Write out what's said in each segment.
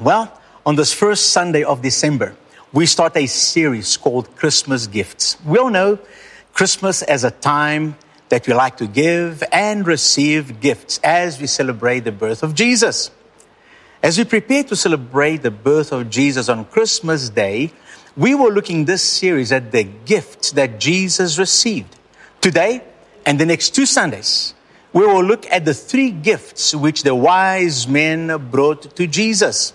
Well, on this first Sunday of December, we start a series called Christmas Gifts. We all know Christmas as a time that we like to give and receive gifts as we celebrate the birth of Jesus. As we prepare to celebrate the birth of Jesus on Christmas Day, we were looking this series at the gifts that Jesus received. Today and the next two Sundays, we will look at the three gifts which the wise men brought to Jesus.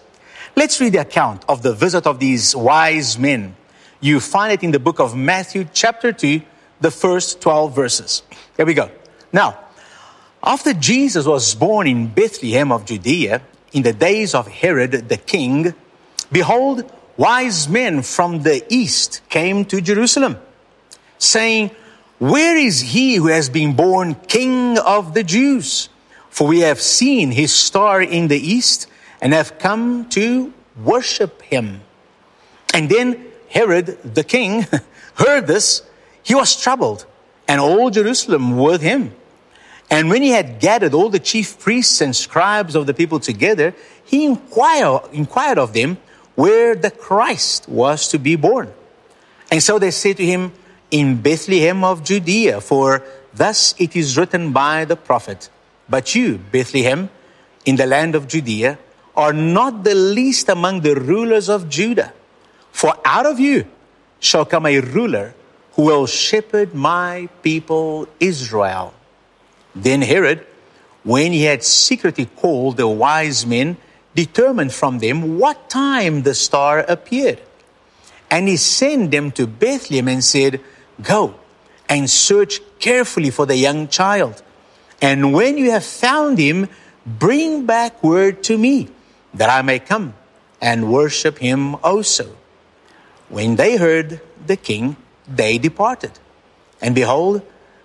Let's read the account of the visit of these wise men. You find it in the book of Matthew, chapter 2, the first 12 verses. Here we go. Now, after Jesus was born in Bethlehem of Judea, in the days of Herod the king, behold, wise men from the east came to Jerusalem, saying, Where is he who has been born king of the Jews? For we have seen his star in the east and have come to worship him. And then Herod the king heard this. He was troubled, and all Jerusalem with him. And when he had gathered all the chief priests and scribes of the people together, he inquired, inquired of them where the Christ was to be born. And so they said to him, In Bethlehem of Judea, for thus it is written by the prophet, But you, Bethlehem, in the land of Judea, are not the least among the rulers of Judah. For out of you shall come a ruler who will shepherd my people Israel. Then Herod, when he had secretly called the wise men, determined from them what time the star appeared. And he sent them to Bethlehem and said, Go and search carefully for the young child. And when you have found him, bring back word to me that I may come and worship him also. When they heard the king, they departed. And behold,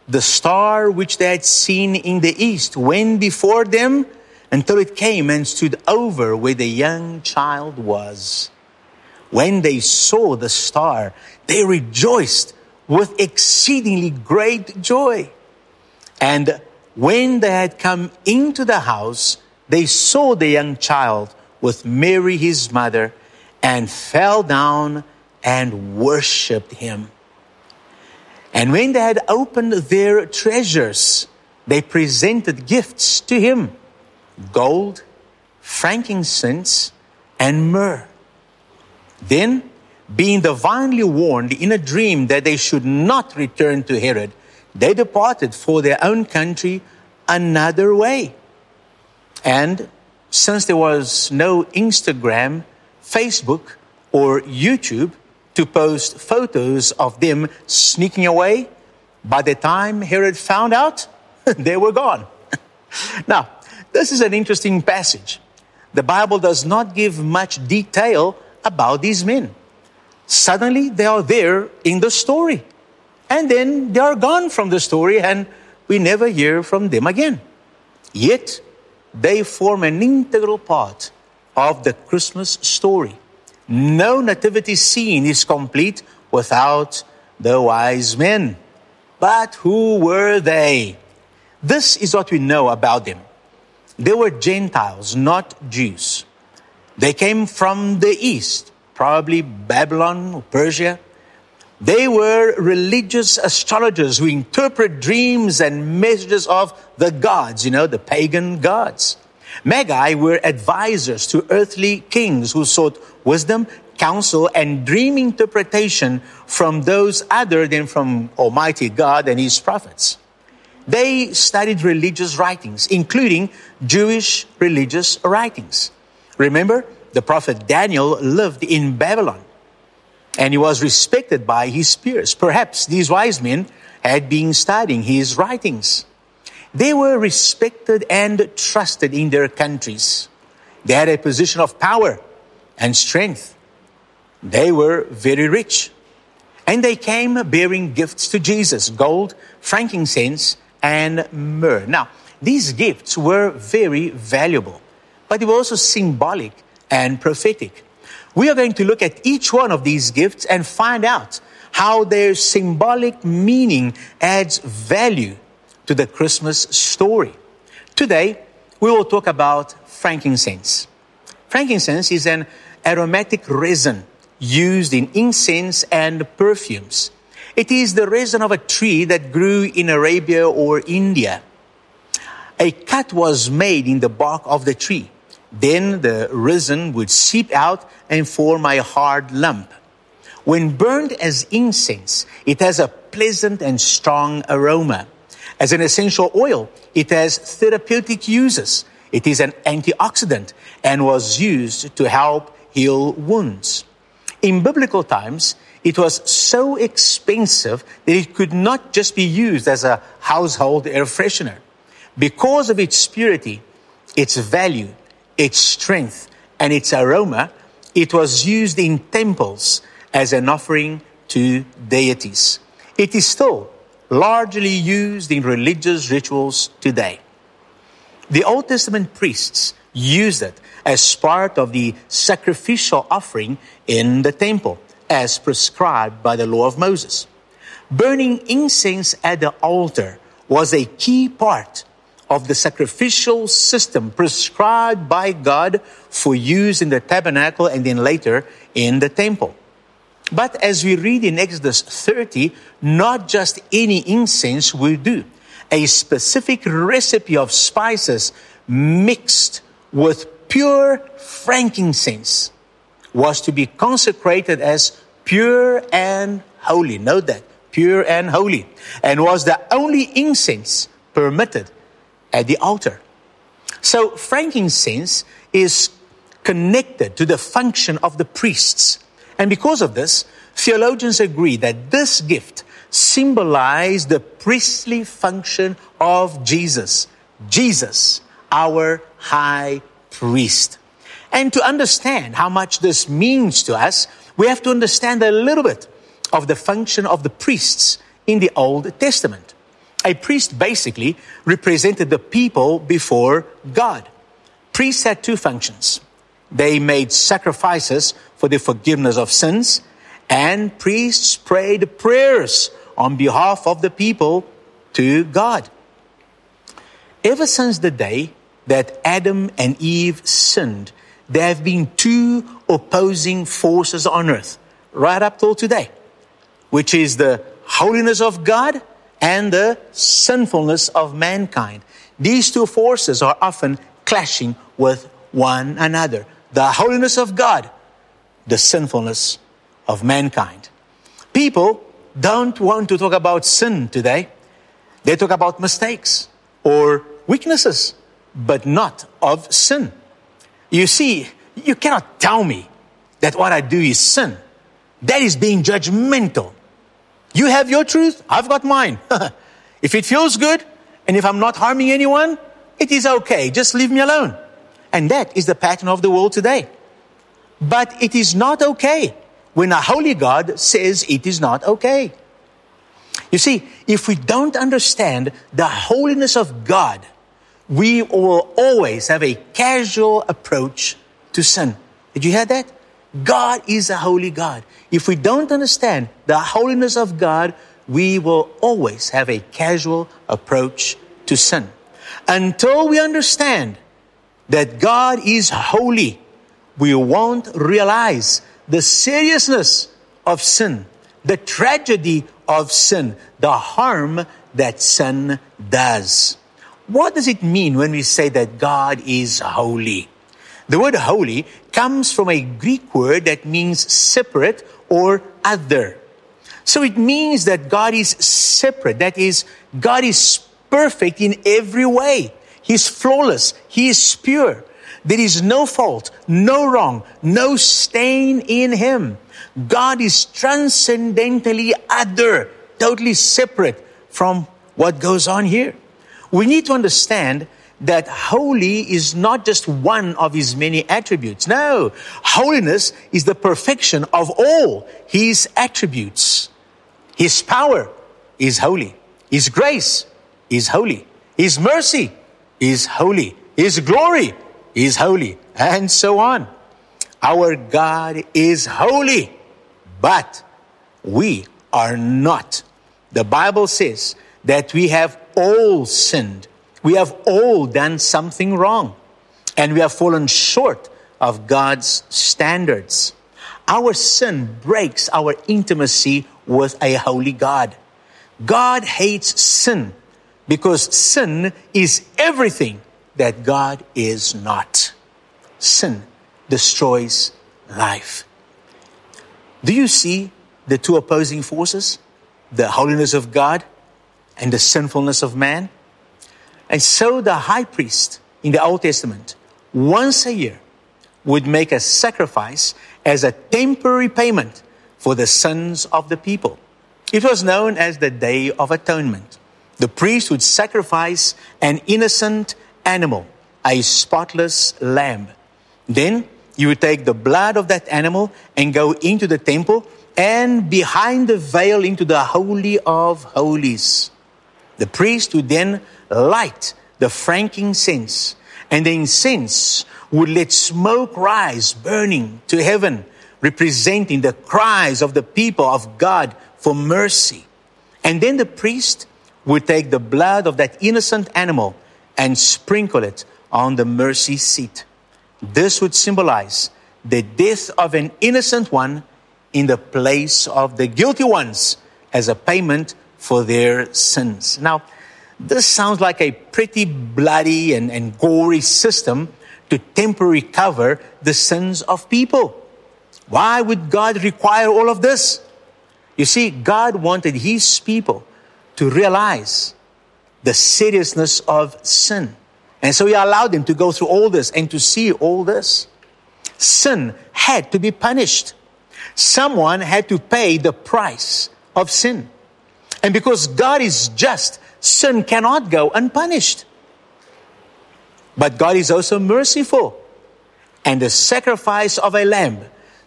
the star which they had seen in the east went before them until it came and stood over where the young child was. When they saw the star, they rejoiced with exceedingly great joy. And when they had come into the house, they saw the young child with Mary his mother and fell down and worshiped him. And when they had opened their treasures, they presented gifts to him gold, frankincense, and myrrh. Then, being divinely warned in a dream that they should not return to Herod, they departed for their own country another way. And since there was no Instagram, Facebook, or YouTube to post photos of them sneaking away, by the time Herod found out, they were gone. now, this is an interesting passage. The Bible does not give much detail about these men. Suddenly, they are there in the story. And then they are gone from the story, and we never hear from them again. Yet, they form an integral part of the Christmas story. No nativity scene is complete without the wise men. But who were they? This is what we know about them. They were Gentiles, not Jews. They came from the east, probably Babylon or Persia. They were religious astrologers who interpret dreams and messages of the gods, you know, the pagan gods. Magi were advisors to earthly kings who sought wisdom, counsel, and dream interpretation from those other than from Almighty God and His prophets. They studied religious writings, including Jewish religious writings. Remember, the prophet Daniel lived in Babylon and he was respected by his peers. Perhaps these wise men had been studying his writings. They were respected and trusted in their countries. They had a position of power and strength. They were very rich. And they came bearing gifts to Jesus gold, frankincense, and myrrh. Now, these gifts were very valuable, but they were also symbolic and prophetic. We are going to look at each one of these gifts and find out how their symbolic meaning adds value to the Christmas story. Today, we will talk about frankincense. Frankincense is an aromatic resin used in incense and perfumes. It is the resin of a tree that grew in Arabia or India. A cut was made in the bark of the tree. Then the resin would seep out and form a hard lump. When burned as incense, it has a pleasant and strong aroma. As an essential oil, it has therapeutic uses. It is an antioxidant and was used to help heal wounds. In biblical times, it was so expensive that it could not just be used as a household air freshener. Because of its purity, its value, its strength, and its aroma, it was used in temples as an offering to deities. It is still largely used in religious rituals today. The Old Testament priests used it as part of the sacrificial offering in the temple, as prescribed by the law of Moses. Burning incense at the altar was a key part of the sacrificial system prescribed by God for use in the tabernacle and then later in the temple. But as we read in Exodus 30, not just any incense will do. A specific recipe of spices mixed with pure frankincense was to be consecrated as pure and holy. Note that, pure and holy. And was the only incense permitted at the altar. So frankincense is connected to the function of the priests. And because of this, theologians agree that this gift symbolized the priestly function of Jesus. Jesus, our high priest. And to understand how much this means to us, we have to understand a little bit of the function of the priests in the Old Testament. A priest basically represented the people before God. Priests had two functions. They made sacrifices for the forgiveness of sins, and priests prayed prayers on behalf of the people to God. Ever since the day that Adam and Eve sinned, there have been two opposing forces on earth, right up till today, which is the holiness of God and the sinfulness of mankind. These two forces are often clashing with one another. The holiness of God, the sinfulness of mankind. People don't want to talk about sin today. They talk about mistakes or weaknesses but not of sin. You see, you cannot tell me that what I do is sin. That is being judgmental. You have your truth, I've got mine. if it feels good, and if I'm not harming anyone, it is okay. Just leave me alone. And that is the pattern of the world today. But it is not okay when a holy God says it is not okay. You see, if we don't understand the holiness of God, we will always have a casual approach to sin. Did you hear that? God is a holy God. If we don't understand the holiness of God, we will always have a casual approach to sin. Until we understand that God is holy, we won't realize the seriousness of sin, the tragedy of sin, the harm that sin does. What does it mean when we say that God is holy? The word holy comes from a Greek word that means separate or other. So it means that God is separate. That is, God is perfect in every way. He's flawless. He is pure. There is no fault, no wrong, no stain in Him. God is transcendently other, totally separate from what goes on here we need to understand that holy is not just one of his many attributes. No, holiness is the perfection of all his attributes. His power is holy. His grace is holy. His mercy is holy. His glory is holy. And so on. Our God is holy, but we are not. The Bible says that we have all sinned. We have all done something wrong. And we have fallen short of God's standards. Our sin breaks our intimacy with a holy God. God hates sin because sin is everything that God is not. Sin destroys life. Do you see the two opposing forces? The holiness of God and the sinfulness of man? And so the high priest in the Old Testament, once a year, would make a sacrifice as a temporary payment for the sins of the people. It was known as the Day of Atonement. The priest would sacrifice an innocent animal, a spotless lamb. Then you would take the blood of that animal and go into the temple and behind the veil into the Holy of Holies. The priest would then light the frankincense, and the incense would let smoke rise burning to heaven, representing the cries of the people of God for mercy. And then the priest would take the blood of that innocent animal and sprinkle it on the mercy seat. This would symbolize the death of an innocent one in the place of the guilty ones as a payment for their sins. Now, this sounds like a pretty bloody and, and gory system to temporarily cover the sins of people. Why would God require all of this? You see, God wanted His people to realize the seriousness of sin. And so He allowed them to go through all this and to see all this. Sin had to be punished. Someone had to pay the price of sin. And because God is just, sin cannot go unpunished. But God is also merciful. And the sacrifice of a lamb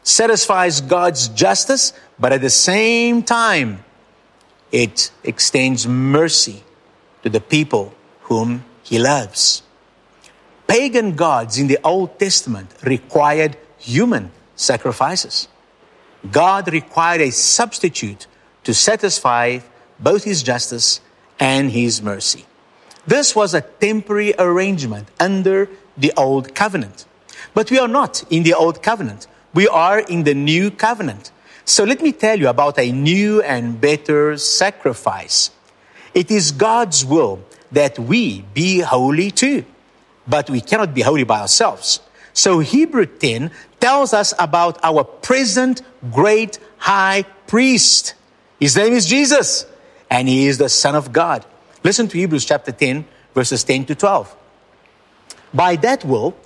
satisfies God's justice, but at the same time, it extends mercy to the people whom He loves. Pagan gods in the Old Testament required human sacrifices. God required a substitute to satisfy both His justice and His mercy. This was a temporary arrangement under the Old Covenant. But we are not in the Old Covenant. We are in the New Covenant. So let me tell you about a new and better sacrifice. It is God's will that we be holy too. But we cannot be holy by ourselves. So Hebrew 10 tells us about our present great high priest. His name is Jesus, and he is the Son of God. Listen to Hebrews chapter 10, verses 10 to 12. By that will,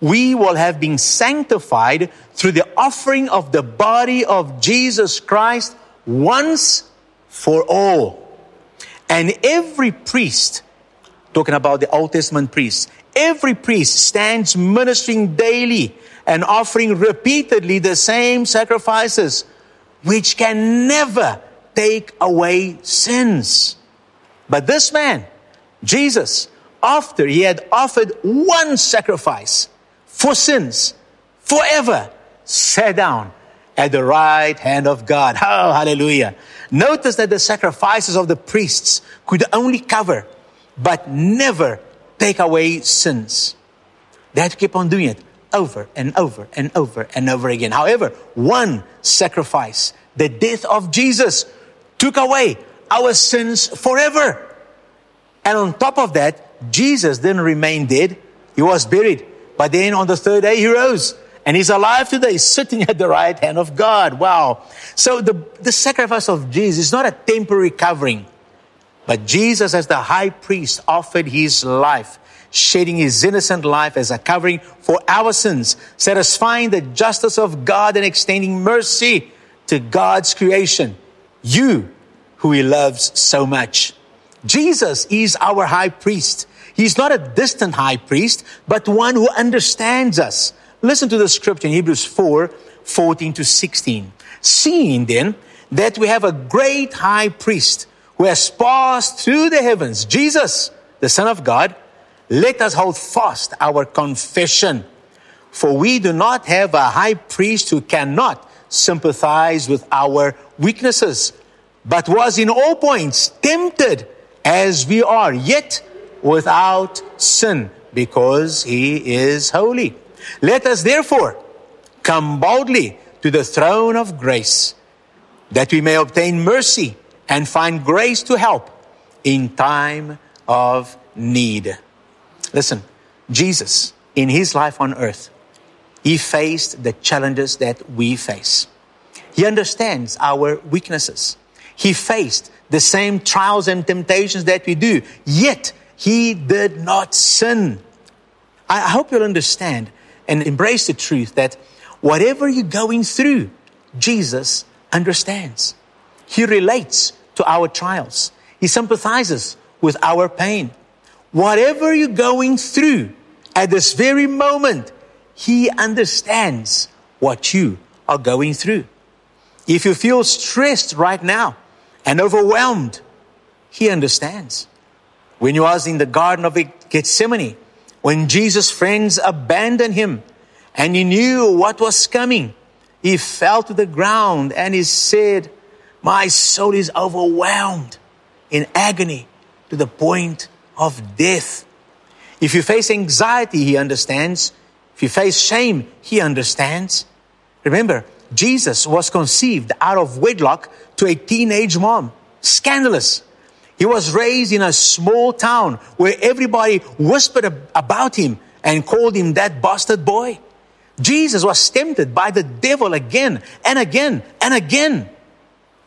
we will have been sanctified through the offering of the body of Jesus Christ once for all. And every priest, talking about the Old Testament priests, every priest stands ministering daily and offering repeatedly the same sacrifices, which can never take away sins. But this man, Jesus, after he had offered one sacrifice for sins forever, sat down at the right hand of God. Oh, hallelujah. Notice that the sacrifices of the priests could only cover, but never take away sins. They had to keep on doing it over and over and over and over again. However, one sacrifice, the death of Jesus, took away our sins forever. And on top of that, Jesus didn't remain dead. He was buried. But then on the third day, he rose. And he's alive today, sitting at the right hand of God. Wow. So the, the sacrifice of Jesus is not a temporary covering. But Jesus, as the high priest, offered his life, shedding his innocent life as a covering for our sins, satisfying the justice of God and extending mercy to God's creation. You who he loves so much. Jesus is our high priest. He's not a distant high priest, but one who understands us. Listen to the scripture in Hebrews 4 14 to 16. Seeing then that we have a great high priest who has passed through the heavens, Jesus, the Son of God, let us hold fast our confession. For we do not have a high priest who cannot sympathize with our weaknesses but was in all points tempted as we are, yet without sin, because he is holy. Let us therefore come boldly to the throne of grace that we may obtain mercy and find grace to help in time of need. Listen, Jesus, in his life on earth, he faced the challenges that we face. He understands our weaknesses. He faced the same trials and temptations that we do, yet he did not sin. I hope you'll understand and embrace the truth that whatever you're going through, Jesus understands. He relates to our trials. He sympathizes with our pain. Whatever you're going through at this very moment, He understands what you are going through. If you feel stressed right now and overwhelmed, He understands. When you was in the Garden of Gethsemane, when Jesus' friends abandoned Him and He knew what was coming, He fell to the ground and He said, My soul is overwhelmed in agony to the point of death. If you face anxiety, He understands. If you face shame, He understands. Remember, Jesus was conceived out of wedlock to a teenage mom. Scandalous. He was raised in a small town where everybody whispered about him and called him that bastard boy. Jesus was tempted by the devil again and again and again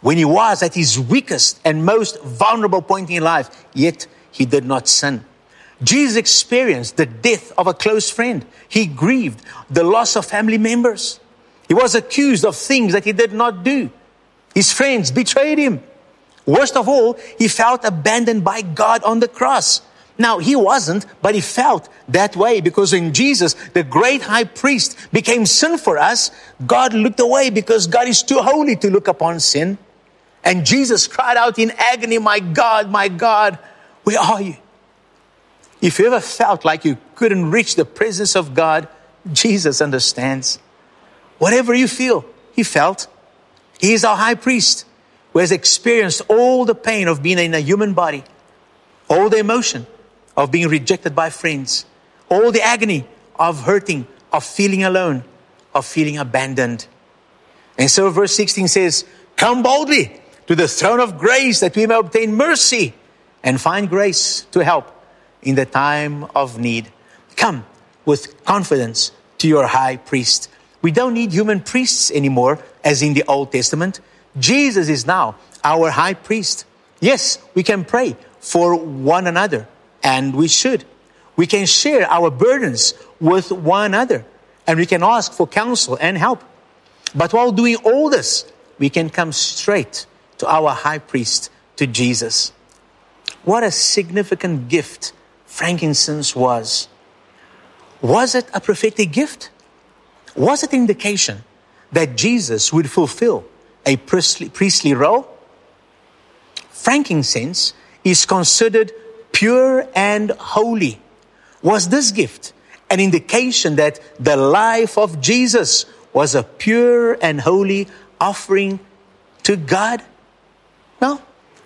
when he was at his weakest and most vulnerable point in life, yet he did not sin. Jesus experienced the death of a close friend. He grieved the loss of family members. He was accused of things that he did not do. His friends betrayed him. Worst of all, he felt abandoned by God on the cross. Now, he wasn't, but he felt that way because when Jesus, the great high priest, became sin for us, God looked away because God is too holy to look upon sin. And Jesus cried out in agony, My God, my God, where are you? If you ever felt like you couldn't reach the presence of God, Jesus understands. Whatever you feel, he felt. He is our high priest who has experienced all the pain of being in a human body, all the emotion of being rejected by friends, all the agony of hurting, of feeling alone, of feeling abandoned. And so verse 16 says, Come boldly to the throne of grace that we may obtain mercy and find grace to help in the time of need. Come with confidence to your high priest we don't need human priests anymore, as in the Old Testament. Jesus is now our high priest. Yes, we can pray for one another, and we should. We can share our burdens with one another, and we can ask for counsel and help. But while doing all this, we can come straight to our high priest, to Jesus. What a significant gift frankincense was. Was it a prophetic gift? was it an indication that Jesus would fulfill a priestly, priestly role? Frankincense is considered pure and holy. Was this gift an indication that the life of Jesus was a pure and holy offering to God? No,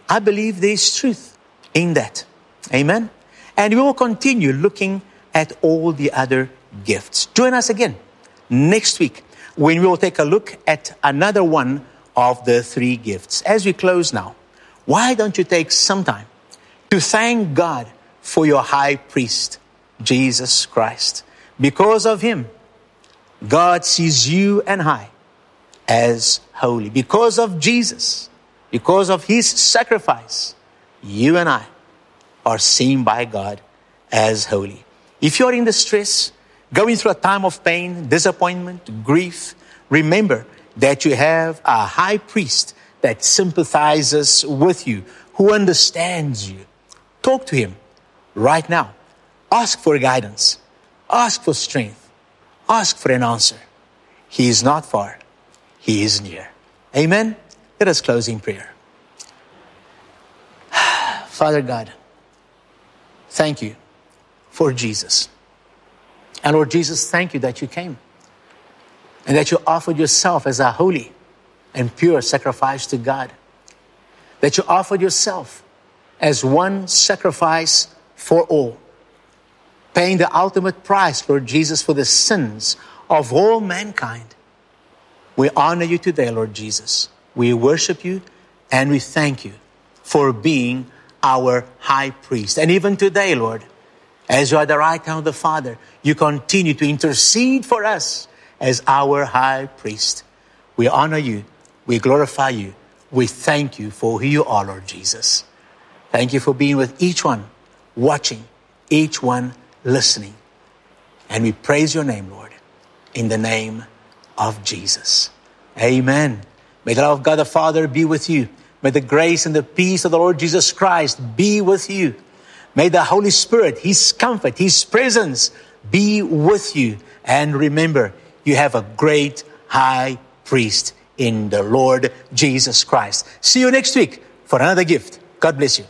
I believe there is truth in that. Amen. And we will continue looking at all the other gifts. Join us again next week when we will take a look at another one of the three gifts. As we close now, why don't you take some time to thank God for your high priest, Jesus Christ? Because of him, God sees you and I as holy. Because of Jesus, because of his sacrifice, you and I are seen by God as holy. If you're in distress, going through a time of pain, disappointment, grief, remember that you have a high priest that sympathizes with you, who understands you. Talk to him right now. Ask for guidance. Ask for strength. Ask for an answer. He is not far. He is near. Amen. Let us close in prayer. Father God, thank you for Jesus. And Lord Jesus, thank you that you came and that you offered yourself as a holy and pure sacrifice to God. That you offered yourself as one sacrifice for all. paying the ultimate price, Lord Jesus, for the sins of all mankind. We honor you today, Lord Jesus. We worship you and we thank you for being our high priest. And even today, Lord, as you are the right hand of the Father, you continue to intercede for us as our high priest. We honor you. We glorify you. We thank you for who you are, Lord Jesus. Thank you for being with each one, watching, each one listening. And we praise your name, Lord, in the name of Jesus. Amen. May the love of God the Father be with you. May the grace and the peace of the Lord Jesus Christ be with you. May the Holy Spirit, His comfort, His presence be with you. And remember, you have a great high priest in the Lord Jesus Christ. See you next week for another gift. God bless you.